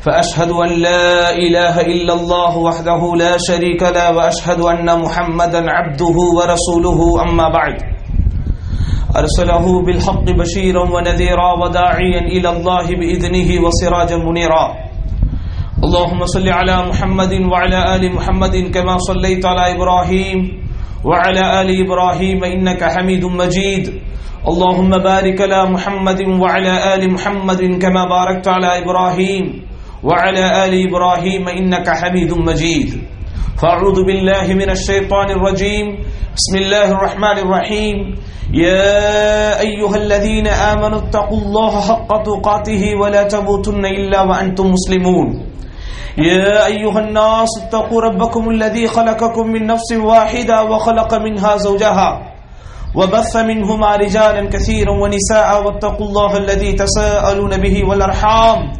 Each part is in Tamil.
فأشهد أن لا إله إلا الله وحده لا شريك له وأشهد أن محمدا عبده ورسوله أما بعد. أرسله بالحق بشيرا ونذيرا وداعيا إلى الله بإذنه وسراجا منيرا. اللهم صل على محمد وعلى آل محمد كما صليت على إبراهيم وعلى آل إبراهيم إنك حميد مجيد. اللهم بارك على محمد وعلى آل محمد كما باركت على إبراهيم. وعلى آل إبراهيم إنك حميد مجيد. فأعوذ بالله من الشيطان الرجيم. بسم الله الرحمن الرحيم. يا أيها الذين آمنوا اتقوا الله حق تقاته ولا تموتن إلا وأنتم مسلمون. يا أيها الناس اتقوا ربكم الذي خلقكم من نفس واحدة وخلق منها زوجها وبث منهما رجالا كثيرا ونساء واتقوا الله الذي تساءلون به والأرحام.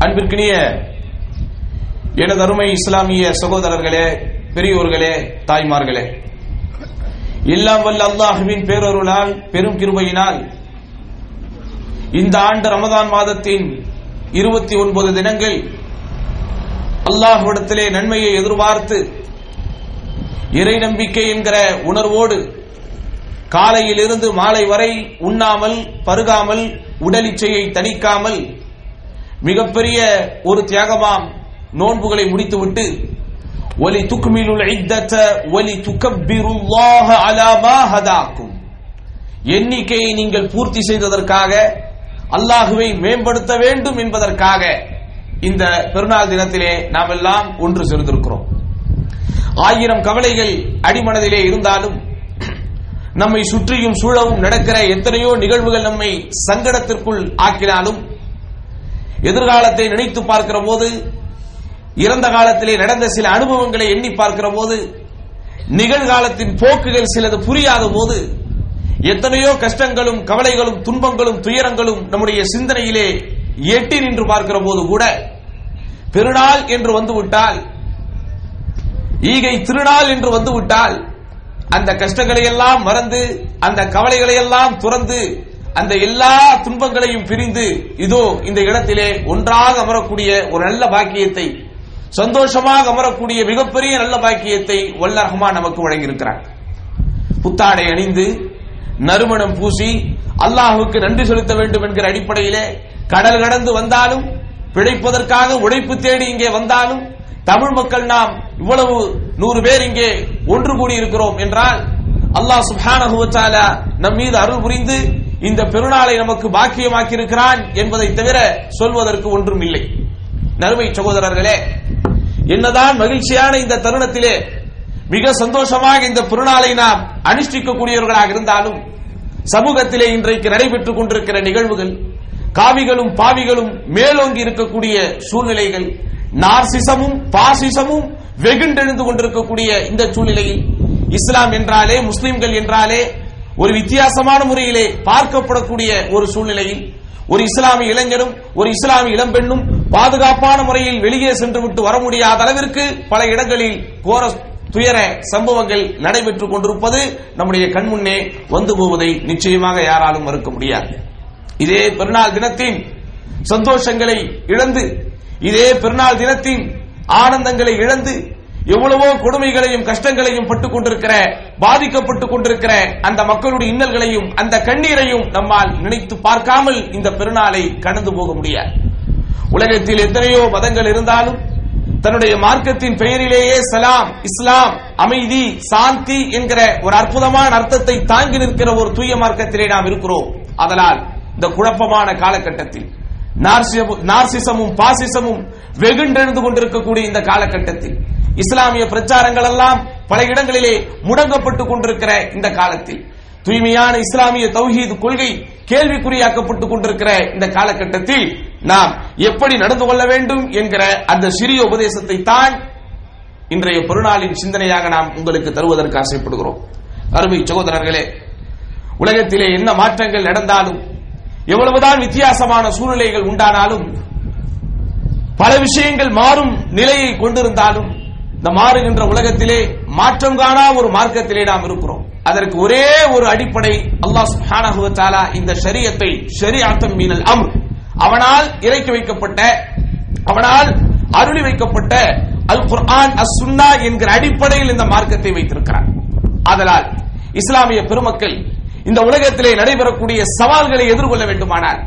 அன்பிற்கினிய எனது அருமை இஸ்லாமிய சகோதரர்களே பெரியோர்களே தாய்மார்களே. எல்லாம் வல்ல அல்லாஹுவின் பேரொருளால் பெரும் கிருபையினால் இந்த ஆண்டு ரமதான் மாதத்தின் இருபத்தி ஒன்பது தினங்கள் அல்லாஹ்விடத்திலே நன்மையை எதிர்பார்த்து இறை நம்பிக்கை என்கிற உணர்வோடு காலையிலிருந்து மாலை வரை உண்ணாமல் பருகாமல் உடலிச்சையை தணிக்காமல் மிகப்பெரிய ஒரு தியாகமாம் நோன்புகளை முடித்துவிட்டு ஒலி துக்மிலுல் இத்தத்த ஒலி துக்கப்பிருல்லாஹ அலாமா ஹதாக்கும். எண்ணிக்கையை நீங்கள் பூர்த்தி செய்ததற்காக அல்லாஹுவை மேம்படுத்த வேண்டும் என்பதற்காக இந்த பெருநாள் தினத்திலே நாம் எல்லாம் ஒன்று சேர்ந்திருக்கிறோம். ஆயிரம் கவலைகள் அடிமனதிலே இருந்தாலும் நம்மை சுற்றியும் சூழவும் நடக்கிற எத்தனையோ நிகழ்வுகள் நம்மை சங்கடத்திற்குள் ஆக்கினாலும் எதிர்காலத்தை நினைத்து பார்க்கிற போது இறந்த காலத்திலே நடந்த சில அனுபவங்களை எண்ணி பார்க்கிற போது நிகழ்காலத்தின் போக்குகள் சிலது புரியாத போது எத்தனையோ கஷ்டங்களும் கவலைகளும் துன்பங்களும் துயரங்களும் நம்முடைய சிந்தனையிலே எட்டி நின்று பார்க்கிற போது கூட பெருநாள் என்று வந்துவிட்டால் ஈகை திருநாள் என்று வந்துவிட்டால் அந்த கஷ்டங்களை எல்லாம் மறந்து அந்த கவலைகளை எல்லாம் துறந்து அந்த எல்லா துன்பங்களையும் பிரிந்து இதோ இந்த இடத்திலே ஒன்றாக அமரக்கூடிய ஒரு நல்ல பாக்கியத்தை சந்தோஷமாக அமரக்கூடிய மிகப்பெரிய நல்ல பாக்கியத்தை வல்ல ரஹ்மான் நமக்கு வழங்கியிருக்கிறார். புத்தாடை அணிந்து நறுமணம் பூசி அல்லாஹுக்கு நன்றி செலுத்த வேண்டும் என்கிற அடிப்படையிலே கடல் கடந்து வந்தாலும் பிழைப்பதற்காக உழைப்பு தேடி இங்கே வந்தாலும் தமிழ் மக்கள் நாம் இவ்வளவு நூறு பேர் இங்கே ஒன்று கூடி இருக்கிறோம் என்றால் அல்லாஹ் சுப்ஹானஹு நம் மீது அருள் புரிந்து இந்த பெருநாளை நமக்கு பாக்கியமாக்கி இருக்கிறான் என்பதை தவிர சொல்வதற்கு ஒன்றும் இல்லை. நறுமை சகோதரர்களே என்னதான் மகிழ்ச்சியான இந்த தருணத்திலே மிக சந்தோஷமாக இந்த பெருநாளை நாம் அனுஷ்டிக்கக்கூடியவர்களாக இருந்தாலும் சமூகத்திலே இன்றைக்கு நடைபெற்றுக் கொண்டிருக்கிற நிகழ்வுகள் காவிகளும் பாவிகளும் மேலோங்கி இருக்கக்கூடிய சூழ்நிலைகள் நார்சிசமும் பாசிசமும் வெகுண்டெழுந்து கொண்டிருக்கக்கூடிய இந்த சூழ்நிலையில் இஸ்லாம் என்றாலே முஸ்லிம்கள் என்றாலே ஒரு வித்தியாசமான முறையிலே பார்க்கப்படக்கூடிய ஒரு சூழ்நிலையில் ஒரு இஸ்லாமிய இளைஞரும் ஒரு இஸ்லாமிய இளம்பெண்ணும் பாதுகாப்பான முறையில் வெளியே சென்று விட்டு வர முடியாத அளவிற்கு பல இடங்களில் கோர துயர சம்பவங்கள் நடைபெற்றுக் கொண்டிருப்பது நம்முடைய கண்முன்னே வந்து போவதை நிச்சயமாக யாராலும் மறுக்க முடியாது. இதே பெருநாள் தினத்தின் சந்தோஷங்களை இழந்து இதே பெருநாள் தினத்தின் ஆனந்தங்களை இழந்து எவ்வளவோ கொடுமைகளையும் கஷ்டங்களையும் பட்டுக் கொண்டிருக்கிற பாதிக்கப்பட்டுக் கொண்டிருக்கிற அந்த மக்களுடைய இன்னல்களையும் அந்த கண்ணீரையும் நம்மால் நினைத்து பார்க்காமல் இந்த பெருநாளை கடந்து போக முடியாது. உலகத்தில் எத்தனையோ மதங்கள் இருந்தாலும் தன்னுடைய மார்க்கத்தின் பெயரிலேயே சலாம் இஸ்லாம் அமைதி சாந்தி என்கிற ஒரு அற்புதமான அர்த்தத்தை தாங்கி நிற்கிற ஒரு தூய மார்க்கத்திலே நாம் இருக்கிறோம். அதனால் இந்த குழப்பமான காலகட்டத்தில் நார்சிசமும் பாசிசமும் வெகுண்டெழுந்து கொண்டிருக்கக்கூடிய இந்த காலகட்டத்தில் இஸ்லாமிய பிரச்சாரங்கள் எல்லாம் பல இடங்களிலே முடங்கப்பட்டுக் கொண்டிருக்கிற இந்த காலத்தில். தூய்மையான இஸ்லாமிய தௌஹீத் கொள்கை கேள்விக்குறியாக்கப்பட்டுக் கொண்டிருக்கிற இந்த காலகட்டத்தில் நாம் எப்படி நடந்து கொள்ள வேண்டும் என்கிற அந்த சிறிய உபதேசத்தை தான் இன்றைய பெருநாளின் சிந்தனையாக நாம் உங்களுக்கு தருவதற்கு ஆசைப்படுகிறோம். அருமை சகோதரர்களே உலகத்திலே என்ன மாற்றங்கள் நடந்தாலும் எவ்வளவுதான் வித்தியாசமான சூழ்நிலைகள் உண்டானாலும் பல விஷயங்கள் மாறும் நிலையை கொண்டிருந்தாலும் இந்த மாறுகின்ற உலகத்திலே மாற்றம் காணா ஒரு மார்க்கத்திலே நாம் இருக்கிறோம். அதற்கு ஒரே ஒரு அடிப்படை அல்லாஹ் சுப்ஹானஹு தஆலா இந்த ஷரியத்தை ஷரியஅத்தம் மீனல் அம்ர். அவனால் இறக்கி வைக்கப்பட்ட அவனால் அருளி வைக்கப்பட்ட அல் குர்ஆன் அஸ் சுன்னா என்கிற அடிப்படையில் இந்த மார்க்கத்தை வைத்திருக்கிறார். அதனால் இஸ்லாமிய பெருமக்கள் இந்த உலகத்திலே நடைபெறக்கூடிய சவால்களை எதிர்கொள்ள வேண்டுமானால்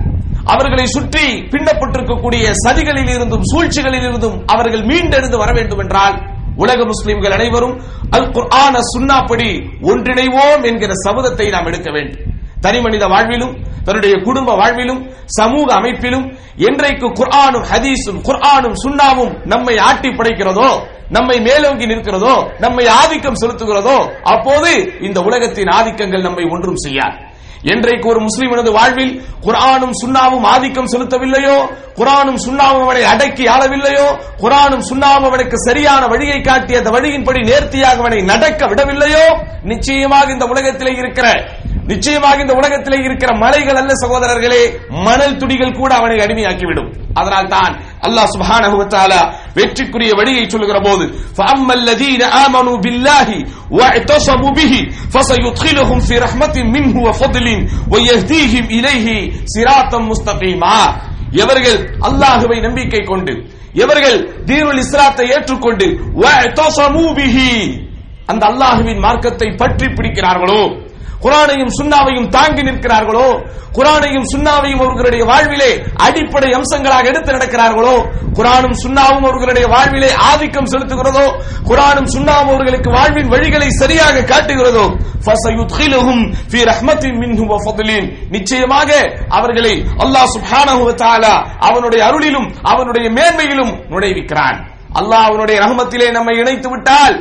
அவர்களை சுற்றி பின்னப்பட்டிருக்கக்கூடிய சதிகளில் இருந்தும் சூழ்ச்சிகளில் இருந்தும் அவர்கள் மீண்டெழுந்து வர வேண்டும் என்றால் உலக முஸ்லிம்கள் அனைவரும் அல் குர்ஆன சுன்னாப்படி ஒன்றிணைவோம் என்கிற சபதத்தை நாம் எடுக்க வேண்டும். தனி மனித வாழ்விலும் தன்னுடைய குடும்ப வாழ்விலும் சமூக அமைப்பிலும் என்றைக்கு குர்ஆனும் ஹதீஸும் குர்ஆனும் சுண்ணாவும் நம்மை ஆட்டி படைக்கிறதோ நம்மை மேலோங்கி நிற்கிறதோ நம்மை ஆதிக்கம் செலுத்துகிறதோ அப்போது இந்த உலகத்தின் ஆதிக்கங்கள் நம்மை ஒன்றும் செய்யாது. என்றைக்கு ஒரு முஸ்லிமனது வாழ்வில் குரானும் சுண்ணாவும் ஆதிக்கம் செலுத்தவில்லையோ? குரானும் சுண்ணாவும் அவனை அடக்கி ஆளவில்லையோ? குரானும் சுண்ணாவும் அவனுக்கு சரியான வழியை காட்டி அந்த வழியின்படி நேர்த்தியாக அவனை நடக்க விடவில்லையோ? நிச்சயமாக இந்த உலகத்திலே இருக்கிற நிச்சயமாக இந்த உலகத்திலே இருக்கிற மலைகள் அல்ல சகோதரர்களே மணல் துடிகள் கூட அவனை அடிமையாக்கிவிடும். அதனால் தான் அல்லாஹ் சுப்ஹானஹு வெற்றிக்குரிய வழியை சொல்லுகிற போது ஃபஅம்மல் லதீன ஆமனு பில்லாஹி வஅத்தஸபு பிஹி ஃபசயுத்கிலுஹும் ஃபி ரஹ்மத்தின் மின்ஹு வ வயஹ்தீஹிம் இலைஹி சிராத்தம் முஸ்தகீமா. எவர்கள் அல்லாஹுவை நம்பிக்கை கொண்டு எவர்கள் தீனுல் இஸ்லாத்தை ஏற்றுக்கொண்டு அந்த அல்லாஹுவின் மார்க்கத்தை பற்றி பிடிக்கிறார்களோ குரானையும் சுண்ணாவையும் தாங்கி நிற்கிறார்களோ? குரானையும் சுண்ணாவையும் அவர்களுடைய வாழ்விலே அடிப்படை அம்சங்களாக எடுத்து நடக்கிறார்களோ? குரானும் சுண்ணாவும் அவர்களுடைய வாழ்விலே ஆதிக்கம் செலுத்துகிறதோ? குரானும் சுண்ணாவும் அவர்களுக்கு வாழ்வின் வழிகளை சரியாக காட்டுகிறதோ? ஃபஸயுத்கிலுஹும் ஃபீ ரஹ்மத்தின் வ நிச்சயமாக அவர்களை அல்லாஹ் சுப்ஹானஹு வ தஆலா அவனுடைய அருளிலும் அவனுடைய மேன்மையிலும் நுழைவிக்கிறான். அல்லாஹ் அவனுடைய ரஹமத்திலே நம்மை இணைத்து விட்டால்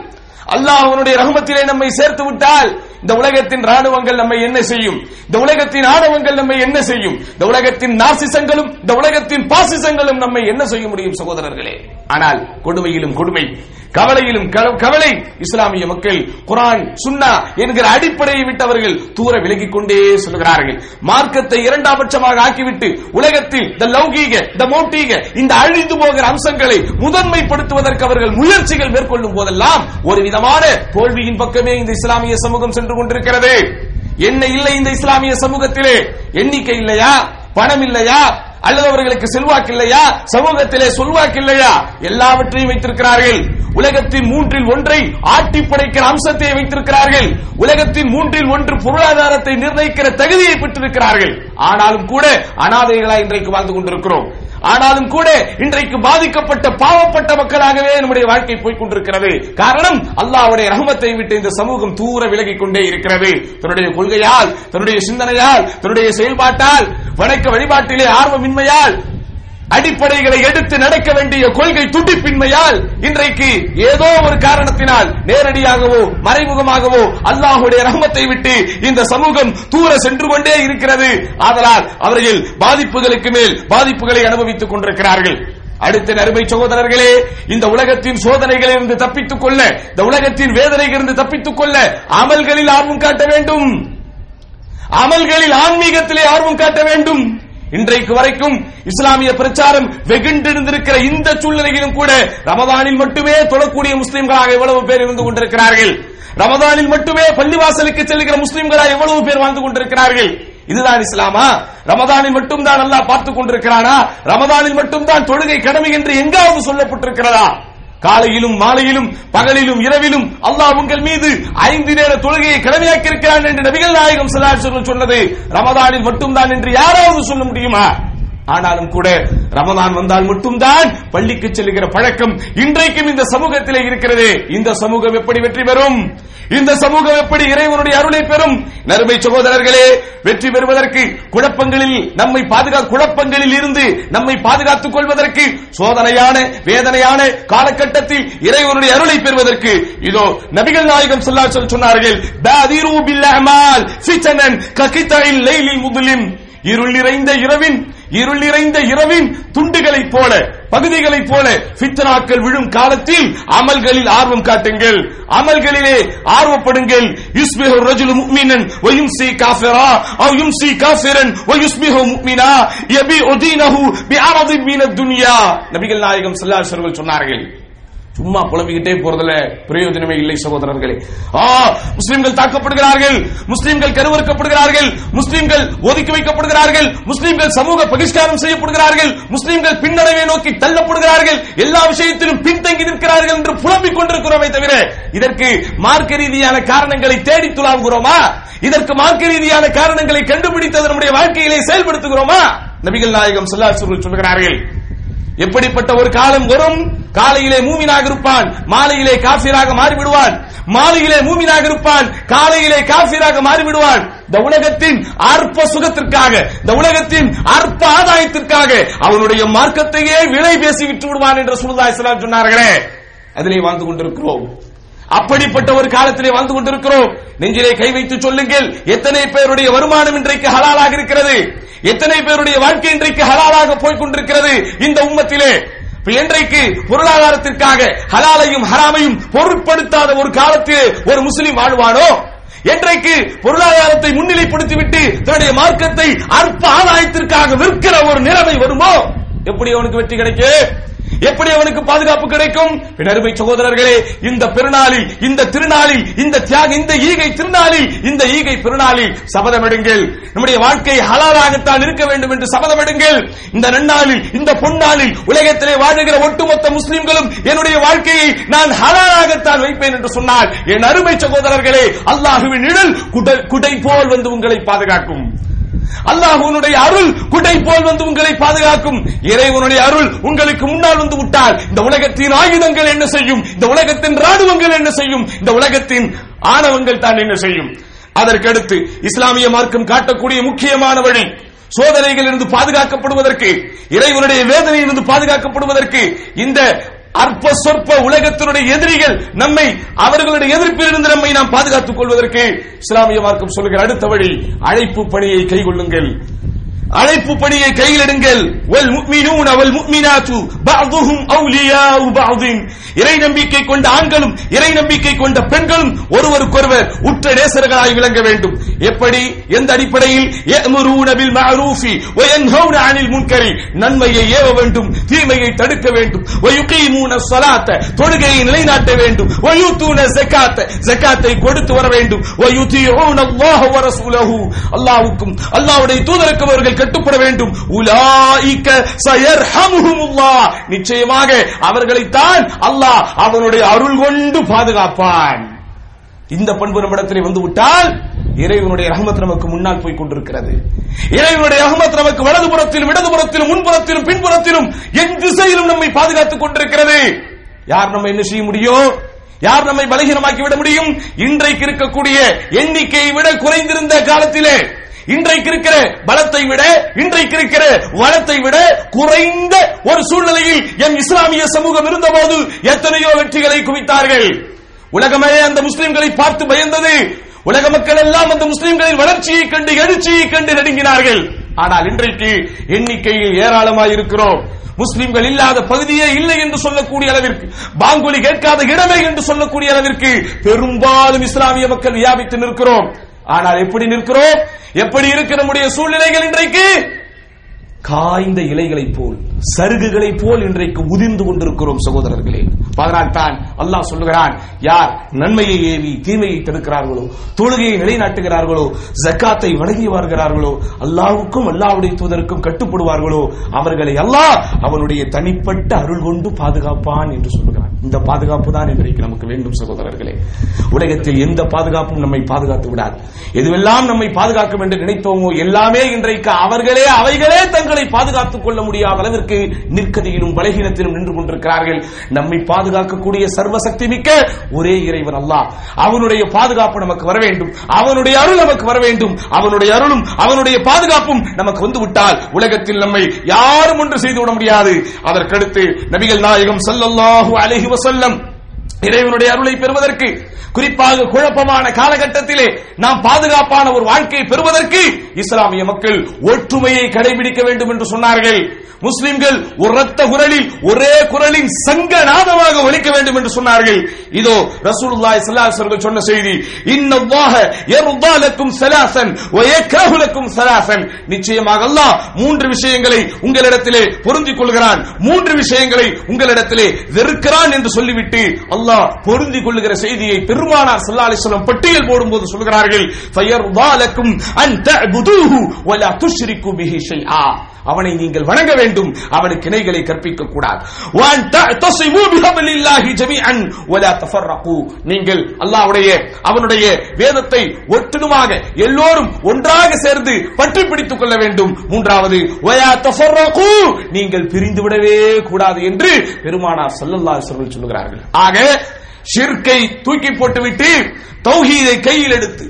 அல்லாஹ் அவனுடைய ரஹமத்திலே நம்மை சேர்த்து விட்டால் இந்த உலகத்தின் ராணுவங்கள் நம்மை என்ன செய்யும்? இந்த உலகத்தின் ஆணவங்கள் நம்மை என்ன செய்யும்? இந்த உலகத்தின் நாசிசங்களும் இந்த உலகத்தின் பாசிசங்களும் நம்மை என்ன செய்ய முடியும் சகோதரர்களே? ஆனால் கொடுமையிலும் கொடுமை கவலையிலும் கவலை. இஸ்லாமிய மக்கள் குரான் சுன்னா என்கிற அடிப்படையை விட்டவர்கள் தூர விலகிக் கொண்டே சொல்கிறார்கள். மார்க்கத்தை இரண்டாம் பட்சமாக ஆக்கிவிட்டு உலகத்தில் இந்த லௌகீக இந்த மௌட்டீக இந்த அழிந்து போகிற அம்சங்களை முதன்மைப்படுத்துவதற்கு அவர்கள் முயற்சிகள் மேற்கொள்ளும் போதெல்லாம் ஒரு விதமான தோல்வியின் பக்கமே இந்த இஸ்லாமிய சமூகம் சென்று கொண்டிருக்கிறது. என்ன இல்லை இந்த இஸ்லாமிய சமூகத்திலே. எண்ணிக்கை இல்லையா? பணம் இல்லையா? அல்லது அவர்களுக்கு செல்வாக்கு இல்லையா சமூகத்திலே சொல்வாக்கு இல்லையா எல்லாவற்றையும் வைத்திருக்கிறார்கள். உலகத்தின் மூன்றில் ஒன்றை ஆட்டி படைக்கிற அம்சத்தை வைத்திருக்கிறார்கள். உலகத்தின் மூன்றில் ஒன்று பொருளாதாரத்தை நிர்ணயிக்கிற தகுதியை பெற்றிருக்கிறார்கள். ஆனாலும் கூட அனாதைகளா இன்றைக்கு வாழ்ந்து கொண்டிருக்கிறோம். ஆனாலும் கூட இன்றைக்கு பாதிக்கப்பட்ட பாவப்பட்ட மக்களாகவே நம்முடைய வாழ்க்கை போய்க் கொண்டிருக்கிறது. காரணம் அல்லாவுடைய ரஹமத்தை விட்டு இந்த சமூகம் தூர விலகிக் கொண்டே இருக்கிறது. தன்னுடைய கொள்கையால் தன்னுடைய சிந்தனையால் தன்னுடைய செயல்பாட்டால் வணக்க வழிபாட்டிலே ஆர்வமின்மையால் அடிப்படைகளை எடுத்து நடக்க வேண்டிய கொள்கை துடிப்பின்மையால் இன்றைக்கு ஏதோ ஒரு காரணத்தினால் நேரடியாகவோ மறைமுகமாகவோ அல்லாஹுடைய ரஹமத்தை விட்டு இந்த சமூகம் தூர சென்று கொண்டே இருக்கிறது. ஆதலால் அவர்கள் பாதிப்புகளுக்கு மேல் பாதிப்புகளை அனுபவித்துக் கொண்டிருக்கிறார்கள். அடுத்த நறுமை சகோதரர்களே இந்த உலகத்தின் சோதனைகளிலிருந்து தப்பித்துக் கொள்ள இந்த உலகத்தின் வேதனைகளிலிருந்து தப்பித்துக் கொள்ள அமல்களில் ஆர்வம் காட்ட வேண்டும். அமல்களில் ஆன்மீகத்திலே ஆர்வம் காட்ட வேண்டும். இன்றைக்கு வரைக்கும் இஸ்லாமிய பிரச்சாரம் வெகுண்டிருந்திருக்கிற இந்த சூழ்நிலையிலும் கூட ரமதானில் மட்டுமே தொழக்கூடிய முஸ்லிம்களாக எவ்வளவு பேர் இருந்து கொண்டிருக்கிறார்கள்? ரமதானில் மட்டுமே பள்ளிவாசலுக்கு செல்லுகிற முஸ்லிம்களாக எவ்வளவு பேர் வாழ்ந்து கொண்டிருக்கிறார்கள்? இதுதான் இஸ்லாமா? ரமதானில் மட்டும்தான் நல்லா அல்லாஹ் பார்த்துக் கொண்டிருக்கிறானா? ரமதானில் மட்டும்தான் தொழுகை கடமை என்று எங்காவது சொல்லப்பட்டிருக்கிறதா? காலையிலும் மாலையிலும் பகலிலும் இரவிலும் அல்லாஹ் உங்கள் மீது ஐந்து நேர தொழுகையை கடமையாக்கி இருக்கிறான் என்று நபிகள் நாயகம் ஸல்லல்லாஹு சொன்னது. ரமதானில் மட்டும்தான் என்று யாராவது சொல்ல முடியுமா? ஆனாலும் கூட ரமதான் வந்தால் மட்டும்தான் பள்ளிக்கு செல்லுகிற பழக்கம் இன்றைக்கும் இந்த சமூகத்திலே இருக்கிறது. இந்த சமூகம் எப்படி வெற்றி பெறும்? இந்த சமூகம் எப்படி இறைவனுடைய அருளை பெறும்? நறுமை சகோதரர்களே வெற்றி பெறுவதற்கு குழப்பங்களில் நம்மை பாதுகா குழப்பங்களில் இருந்து நம்மை பாதுகாத்துக் கொள்வதற்கு சோதனையான வேதனையான காலகட்டத்தில் இறைவனுடைய அருளை பெறுவதற்கு இதோ நபிகள் நாயகம் சொல்லா சொல் சொன்னார்கள் பாதிரு இருள் நிறைந்த இரவின் இருள் நிறைந்த இரவின் துண்டுகளைப் போல பகுதிகளைப் போல பித்தனாக்கள் விழும் காலத்தில் அமல்களில் ஆர்வம் காட்டுங்கள். அமல்களிலே ஆர்வப்படுங்கள். யுஸ்பிஹு ரஜுலு முஃமினன் வ யும்சி காஃபிரா. அவ் யும்சி காஃபிரன் வ யுஸ்பிஹு முஃமினா ஒதீனஹு பி பிஅரதின் மீன துனியா. நபிகள் நாயகம் சல்லாஹ் அலைஹி சொன்னார்கள் சும்மா புலம்பிக்கிட்டே போறதுல பிரயோஜனமே இல்லை சகோதரர்களே. ஆ முஸ்லிம்கள் தாக்கப்படுகிறார்கள். முஸ்லிம்கள் கருவறுக்கப்படுகிறார்கள். முஸ்லிம்கள் ஒதுக்கி வைக்கப்படுகிறார்கள். முஸ்லிம்கள் சமூக பகிஷ்காரம் செய்யப்படுகிறார்கள். முஸ்லிம்கள் பின்னடைவை நோக்கி தள்ளப்படுகிறார்கள். எல்லா விஷயத்திலும் பின்தங்கி நிற்கிறார்கள் என்று புலம்பிக் கொண்டிருக்கிறோமே தவிர இதற்கு மார்க்க ரீதியான காரணங்களை தேடி துலாவுகிறோமா? இதற்கு மார்க்க ரீதியான காரணங்களை கண்டுபிடித்து நம்முடைய வாழ்க்கையிலே செயல்படுத்துகிறோமா? நபிகள் நாயகம் சொல்லாசர்கள் சொல்கிறார்கள் எப்படிப்பட்ட ஒரு காலம் வரும்? காலையிலே மூமினாக இருப்பான் மாலையிலே காஃபிராக மாறிவிடுவான். மாலையிலே மூமினாக இருப்பான் காலையிலே காஃபிராக மாறிவிடுவான். இந்த உலகத்தின் அற்ப சுகத்திற்காக இந்த உலகத்தின் அற்ப ஆதாயத்திற்காக அவனுடைய மார்க்கத்தையே விலை பேசி விட்டு விடுவான் என்று சுல்தாய் சொன்னார்களே. அதிலே வாழ்ந்து கொண்டிருக்கிறோம். அப்படிப்பட்ட ஒரு காலத்திலே வாழ்ந்து கொண்டிருக்கிறோம். நெஞ்சிலே கை வைத்து சொல்லுங்கள் எத்தனை பேருடைய வருமானம் இன்றைக்கு ஹலாலாக இருக்கிறது? எத்தனை பேருடைய வாழ்க்கை இன்றைக்கு ஹலாலாக போய் கொண்டிருக்கிறது? இந்த உம்மத்திலே. என்றைக்கு இன்றைக்கு பொருளாதாரத்திற்காக ஹலாலையும் ஹராமையும் பொருட்படுத்தாத ஒரு காலத்தில் ஒரு முஸ்லிம் வாழ்வானோ? என்றைக்கு பொருளாதாரத்தை முன்னிலைப்படுத்திவிட்டு தன்னுடைய மார்க்கத்தை அற்ப ஆதாயத்திற்காக விற்கிற ஒரு நிலைமை வருமோ? எப்படி அவனுக்கு வெற்றி கிடைக்கும்? எப்படி அவனுக்கு பாதுகாப்பு கிடைக்கும்? அருமை சகோதரர்களே இந்த பெருநாளில் இந்த திருநாளில் இந்த தியாக இந்த ஈகை திருநாளில் இந்த ஈகை பெருநாளில் சபதமிடுங்கள். நம்முடைய வாழ்க்கை ஹலாலாகத்தான் இருக்க வேண்டும் என்று சபதமிடுங்கள். இந்த நன்னாளில் இந்த பொன்னாளில் உலகத்திலே வாழுகிற ஒட்டுமொத்த முஸ்லிம்களும் என்னுடைய வாழ்க்கையை நான் ஹலாலாகத்தான் வைப்பேன் என்று சொன்னால் என் அருமை சகோதரர்களே அல்லாஹுவின் நிழல் குடை குடை போல் வந்து உங்களை பாதுகாக்கும். அல்லாஹுனுடைய அருள் குடை போல் வந்து உங்களை பாதுகாக்கும். இறைவனுடைய அருள் உங்களுக்கு முன்னால் வந்து விட்டால் இந்த உலகத்தின் ஆயுதங்கள் என்ன செய்யும்? இந்த உலகத்தின் ராணுவங்கள் என்ன செய்யும்? இந்த உலகத்தின் ஆணவங்கள் தான் என்ன செய்யும்? அதற்கடுத்து இஸ்லாமிய மார்க்கம் காட்டக்கூடிய முக்கியமான வழி சோதனைகளிலிருந்து பாதுகாக்கப்படுவதற்கு இறைவனுடைய வேதனையிலிருந்து பாதுகாக்கப்படுவதற்கு இந்த அற்ப சொற்ப உலகத்தினுடைய எதிரிகள் நம்மை அவர்களுடைய எதிர்ப்பிலிருந்து நம்மை நாம் பாதுகாத்துக் கொள்வதற்கு இஸ்லாமிய மார்க்கம் சொல்லுகிற அடுத்த வழி அழைப்பு பணியை கைகொள்ளுங்கள். அழைப்பு பணியை கையில் எடுங்கள் வல் முக்மினாத்து. பஅதுஹும் அவுலியாஉ பஅதின். இறை நம்பிக்கை கொண்ட ஆண்களும் இறை நம்பிக்கை கொண்ட பெண்களும் ஒருவருக்கொருவர் உற்ற நேசர்களாய் விளங்க வேண்டும். எப்படி? எந்த அடிப்படையில்? யஅமுரூன பில் மஅரூஃபி வ யன்ஹவுன அனில் முன்கரி. நன்மையை ஏவ வேண்டும் தீமையை தடுக்க வேண்டும். வ யுகீமூன ஸலாத்த தொழுகையை நிலைநாட்ட வேண்டும். வ கொடுத்து வர வேண்டும். வ யுதீஊன அல்லாஹ் வ ரசூலஹு. அல்லாஹ்வுக்கும் அல்லாஹ்வுடைய தூதருக்கும் அவர்கள் கட்டுப்பட வேண்டும். உலாயிக்க சயர்ஹமுஹுமுல்லாஹ் நிச்சயமாக அவர்களைத்தான் அல்லாஹ் அவனுடைய அருள் கொண்டு பாதுகாப்பான். இந்த பண்பு நம்மிடத்திலே வந்து விட்டால் இறைவனுடைய ரஹமத் நமக்கு முன்னால் போய் கொண்டிருக்கிறது. இறைவனுடைய ரஹமத் நமக்கு வலதுபுறத்திலும் இடதுபுறத்திலும் முன்புறத்திலும் பின்புறத்திலும் என் திசையிலும் நம்மை பாதுகாத்துக் கொண்டிருக்கிறது. யார் நம்ம என்ன செய்ய முடியும் யார் நம்மை பலகீனமாக்கி விட முடியும்? இன்றைக்கு இருக்கக்கூடிய எண்ணிக்கையை விட குறைந்திருந்த காலத்திலே இன்றைக்கு இருக்கிற பலத்தை விட இன்றைக்கு இருக்கிற வளத்தை விட குறைந்த ஒரு சூழ்நிலையில் என் இஸ்லாமிய சமூகம் இருந்தபோது எத்தனையோ வெற்றிகளை குவித்தார்கள். உலகமே அந்த முஸ்லிம்களை பார்த்து பயந்தது. உலக மக்கள் எல்லாம் அந்த முஸ்லிம்களின் வளர்ச்சியை கண்டு எழுச்சியை கண்டு நடுங்கினார்கள். ஆனால் இன்றைக்கு எண்ணிக்கையில் ஏராளமாக இருக்கிறோம். முஸ்லிம்கள் இல்லாத பகுதியே இல்லை என்று சொல்லக்கூடிய அளவிற்கு பாங்குலி கேட்காத இடமே என்று சொல்லக்கூடிய அளவிற்கு பெரும்பாலும் இஸ்லாமிய மக்கள் வியாபித்து நிற்கிறோம். ஆனால் எப்படி நிற்கிறோம்? எப்படி இருக்கு நம்முடைய சூழ்நிலைகள் இன்றைக்கு? காய்ந்த இலைகளைப் போல் சருகுகளைப் போல் இன்றைக்கு உதிர்ந்து கொண்டிருக்கிறோம் சகோதரர்களே. அதனால் தான் அல்லாஹ் சொல்லுகிறான் யார் நன்மையை ஏவி தீமையை தடுக்கிறார்களோ தொழுகையை நிலைநாட்டுகிறார்களோ ஜக்காத்தை வழங்கி வருகிறார்களோ அல்லாவுக்கும் அல்லாவுடைய தூதருக்கும் கட்டுப்படுவார்களோ அவர்களை அல்லாஹ் அவனுடைய தனிப்பட்ட அருள் கொண்டு பாதுகாப்பான் என்று சொல்லுகிறார் இந்த பாதுகாப்பு தான் இன்றைக்கு நமக்கு வேண்டும் சகோதரர்களே. உலகத்தில் எந்த பாதுகாப்பும் நம்மை பாதுகாத்து விடாது. எதுவெல்லாம் நம்மை பாதுகாக்கும் என்று நினைத்தோமோ எல்லாமே இன்றைக்கு அவர்களே அவைகளே தங்களை பாதுகாத்துக் கொள்ள முடியாத அளவிற்கு நிற்கதியிலும் பலகீனத்திலும் நின்று கொண்டிருக்கிறார்கள். நம்மை பாதுகாக்கக்கூடிய சர்வசக்தி மிக்க ஒரே இறைவன் அல்லாஹ். அவனுடைய பாதுகாப்பு நமக்கு வர வேண்டும். அவனுடைய அருள் நமக்கு வர வேண்டும். அவனுடைய அருளும் அவனுடைய பாதுகாப்பும் நமக்கு வந்துவிட்டால் உலகத்தில் நம்மை யாரும் ஒன்று செய்து விட முடியாது. அதற்கடுத்து நபிகள் நாயகம் ஸல்லல்லாஹு அலைஹி வசல்லம் இறைவனுடைய அருளை பெறுவதற்கு குறிப்பாக குழப்பமான காலகட்டத்திலே நாம் பாதுகாப்பான ஒரு வாழ்க்கையை பெறுவதற்கு இஸ்லாமிய மக்கள் ஒற்றுமையை கடைபிடிக்க வேண்டும் என்று சொன்னார்கள். முஸ்லிம்கள் ஒரு ரத்த குரலில் ஒரே குரலின் சங்க நாதமாக ஒழிக்க வேண்டும் என்று சொன்னார்கள். இதோ ரசூலுல்லாஹி ஸல்லல்லாஹு அலைஹி சொன்ன செய்தி இன்னல்லாஹ யர்தா லக்கும் ஸலாசன் வ யக்ரஹு லக்கும் ஸலாசன் நிச்சயமாக அல்லாஹ் மூன்று விஷயங்களை உங்களிடத்திலே பொருந்திக் கொள்கிறான். மூன்று விஷயங்களை உங்களிடத்திலே வெறுக்கிறான் என்று சொல்லிவிட்டு அல்லாஹ் பொருந்திக் கொள்ளுகிற செய்தியை பெருமானார் ஸல்லல்லாஹு அலைஹி வஸல்லம் பட்டியல் போடும்போது சொல்கிறார்கள் ஃபயர்தா லக்கும் அன் தஅபுதுஹு வ லா துஷ்ரிகு பிஹி ஷைஆ. அவனை நீங்கள் வணங்க வேண்டும். அவனுக்கு இணைகளை கற்பிக்க கூடாது. நீங்கள் அல்லாவுடைய அவனுடைய வேதத்தை ஒற்றுமாக எல்லோரும் ஒன்றாக சேர்ந்து பற்றி பிடித்துக் கொள்ள வேண்டும். மூன்றாவது நீங்கள் பிரிந்துவிடவே கூடாது என்று பெருமானார் சல்லல்லா சொல்லுகிறார்கள். ஆக ஷிர்கை தூக்கி போட்டுவிட்டு தௌஹீதை கையில் எடுத்து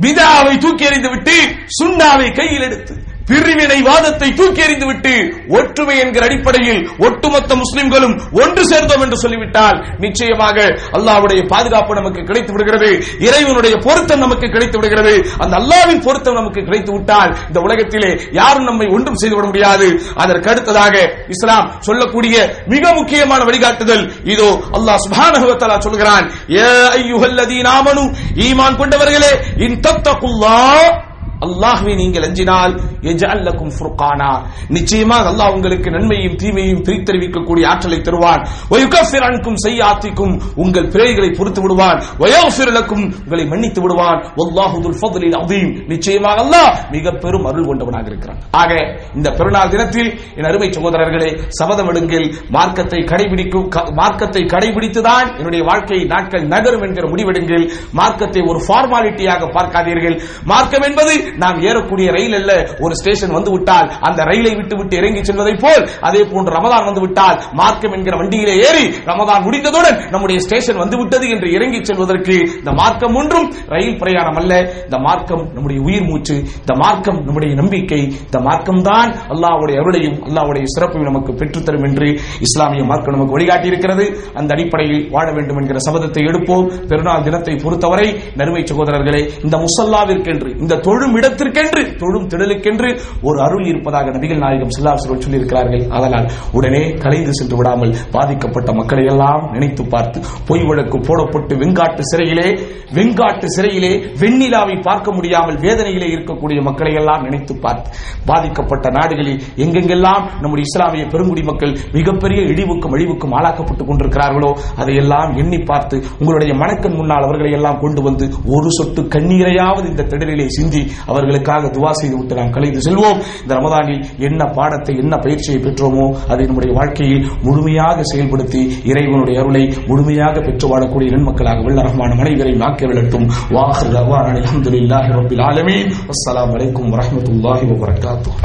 விதாவை தூக்கி எறிந்து விட்டு சுண்ணாவை கையில் எடுத்து பிரிவினைவாதத்தை தூக்கி எறிந்துவிட்டு ஒற்றுமை என்கிற அடிப்படையில் ஒட்டுமொத்த முஸ்லிம்களும் ஒன்று சேர்ந்தோம் என்று சொல்லிவிட்டால் நிச்சயமாக அல்லாஹ்வுடைய பாதுகாப்பு நமக்கு கிடைத்து விடுகிறது இறைவனுடைய பொருத்தம் நமக்கு கிடைத்து விடுகிறது. அந்த அல்லாஹ்வின் பொருத்தம் நமக்கு கிடைத்து விட்டால் இந்த உலகத்திலே யாரும் நம்மை ஒன்றும் செய்துவிட முடியாது. அதற்கு அடுத்ததாக இஸ்லாம் சொல்லக்கூடிய மிக முக்கியமான வழிகாட்டுதல் இதோ அல்லாஹ் சுப்ஹானஹு சொல்கிறான் யா அய்யுஹல்லதீன ஆமனு ஈமான் கொண்டவர்களே இன் தத்தகுல்லாஹ் அல்லாஹ்வை நீங்கள் அஞ்சினால் எஜல்லக்கும் ஃபுர்கானா. நிச்சயமாக அல்லாஹ் உங்களுக்கு நன்மையும் தீமையும் பிரித்தறிவிக்கக்கூடிய ஆற்றலை தருவான். வயுகஃபிர் அன்கும் செய்யாத்திக்கும் உங்கள் பிழைகளை பொறுத்து விடுவான். வயஃபிர் உங்களை மன்னித்து விடுவான். வல்லாஹு ஃபதுலில் அதீம் நிச்சயமாக அல்லாஹ் மிக பெரும் அருள் கொண்டவனாக இருக்கிறான். ஆக இந்த பெருநாள் தினத்தில் என் அருமை சகோதரர்களே சபதம் எடுங்கள். மார்க்கத்தை கடைபிடிக்கும் மார்க்கத்தை கடைபிடித்துதான் என்னுடைய வாழ்க்கை நாட்கள் நகரும் என்கிற முடிவெடுங்கள். மார்க்கத்தை ஒரு ஃபார்மாலிட்டியாக பார்க்காதீர்கள். மார்க்கம் என்பது நாம் ஏறக்கூடிய ரயில் அல்ல. ஒரு ஸ்டேஷன் வந்து விட்டால் அந்த ரயிலை விட்டு விட்டு இறங்கி செல்வதை போல் அதே போன்று ரமதான் வந்து விட்டால் மார்க்கம் என்கிற வண்டியிலே ஏறி ரமதான் முடிந்ததுடன் நம்முடைய ஸ்டேஷன் வந்து விட்டது என்று இறங்கி செல்வதற்கு இந்த மார்க்கம் ஒன்றும் ரயில் பிரயாணம் அல்ல. இந்த மார்க்கம் நம்முடைய உயிர் மூச்சு இந்த மார்க்கம் நம்முடைய நம்பிக்கை இந்த மார்க்கம் தான் அல்லாவுடைய அருளையும் அல்லாவுடைய சிறப்பையும் நமக்கு பெற்றுத்தரும் என்று இஸ்லாமிய மார்க்கம் நமக்கு வழிகாட்டி இருக்கிறது அந்த அடிப்படையில் வாழ வேண்டும் என்கிற சபதத்தை எடுப்போம். பெருநாள் தினத்தை பொறுத்தவரை நறுமை சகோதரர்களே இந்த முசல்லாவிற்கென்று இந்த தொழும் இடத்திற்கென்று தொழும் திடலுக்கென்று ஒரு அருள் இருப்பதாக நபிகள் நாயகம் சில்லாசர்கள் சொல்லியிருக்கிறார்கள். அதனால் உடனே கலைந்து சென்று விடாமல் பாதிக்கப்பட்ட மக்களை எல்லாம் நினைத்து பார்த்து பொய் வழக்கு போடப்பட்டு வெங்காட்டு சிறையிலே வெங்காட்டு சிறையிலே வெண்ணிலாவை பார்க்க முடியாமல் வேதனையிலே இருக்கக்கூடிய மக்களை எல்லாம் நினைத்து பார்த்து பாதிக்கப்பட்ட நாடுகளில் எங்கெங்கெல்லாம் நம்முடைய இஸ்லாமிய பெருங்குடி மக்கள் மிகப்பெரிய இழிவுக்கும் அழிவுக்கும் ஆளாக்கப்பட்டுக் கொண்டிருக்கிறார்களோ அதையெல்லாம் எண்ணி பார்த்து உங்களுடைய மனக்கண் முன்னால் அவர்களை எல்லாம் கொண்டு வந்து ஒரு சொட்டு கண்ணீரையாவது இந்த திடலிலே சிந்தி அவர்களுக்காக துவா செய்து விட்டு நாம் கலைந்து செல்வோம். இந்த ரமதானில் என்ன பாடத்தை என்ன பயிற்சியை பெற்றோமோ அதை நம்முடைய வாழ்க்கையில் முழுமையாக செயல்படுத்தி இறைவனுடைய அருளை முழுமையாக பெற்று வாழக்கூடிய நன்மக்களாக வெள்ள ரஹ்மான மனைவரை நாக்க விளட்டும். வாஹர் ரவான் அலமதுல்லாஹி ரபில் ஆலமீன். அஸ்ஸலாமு வலைக்கும் வரமத்துல்லாஹி வபரகாத்துஹு.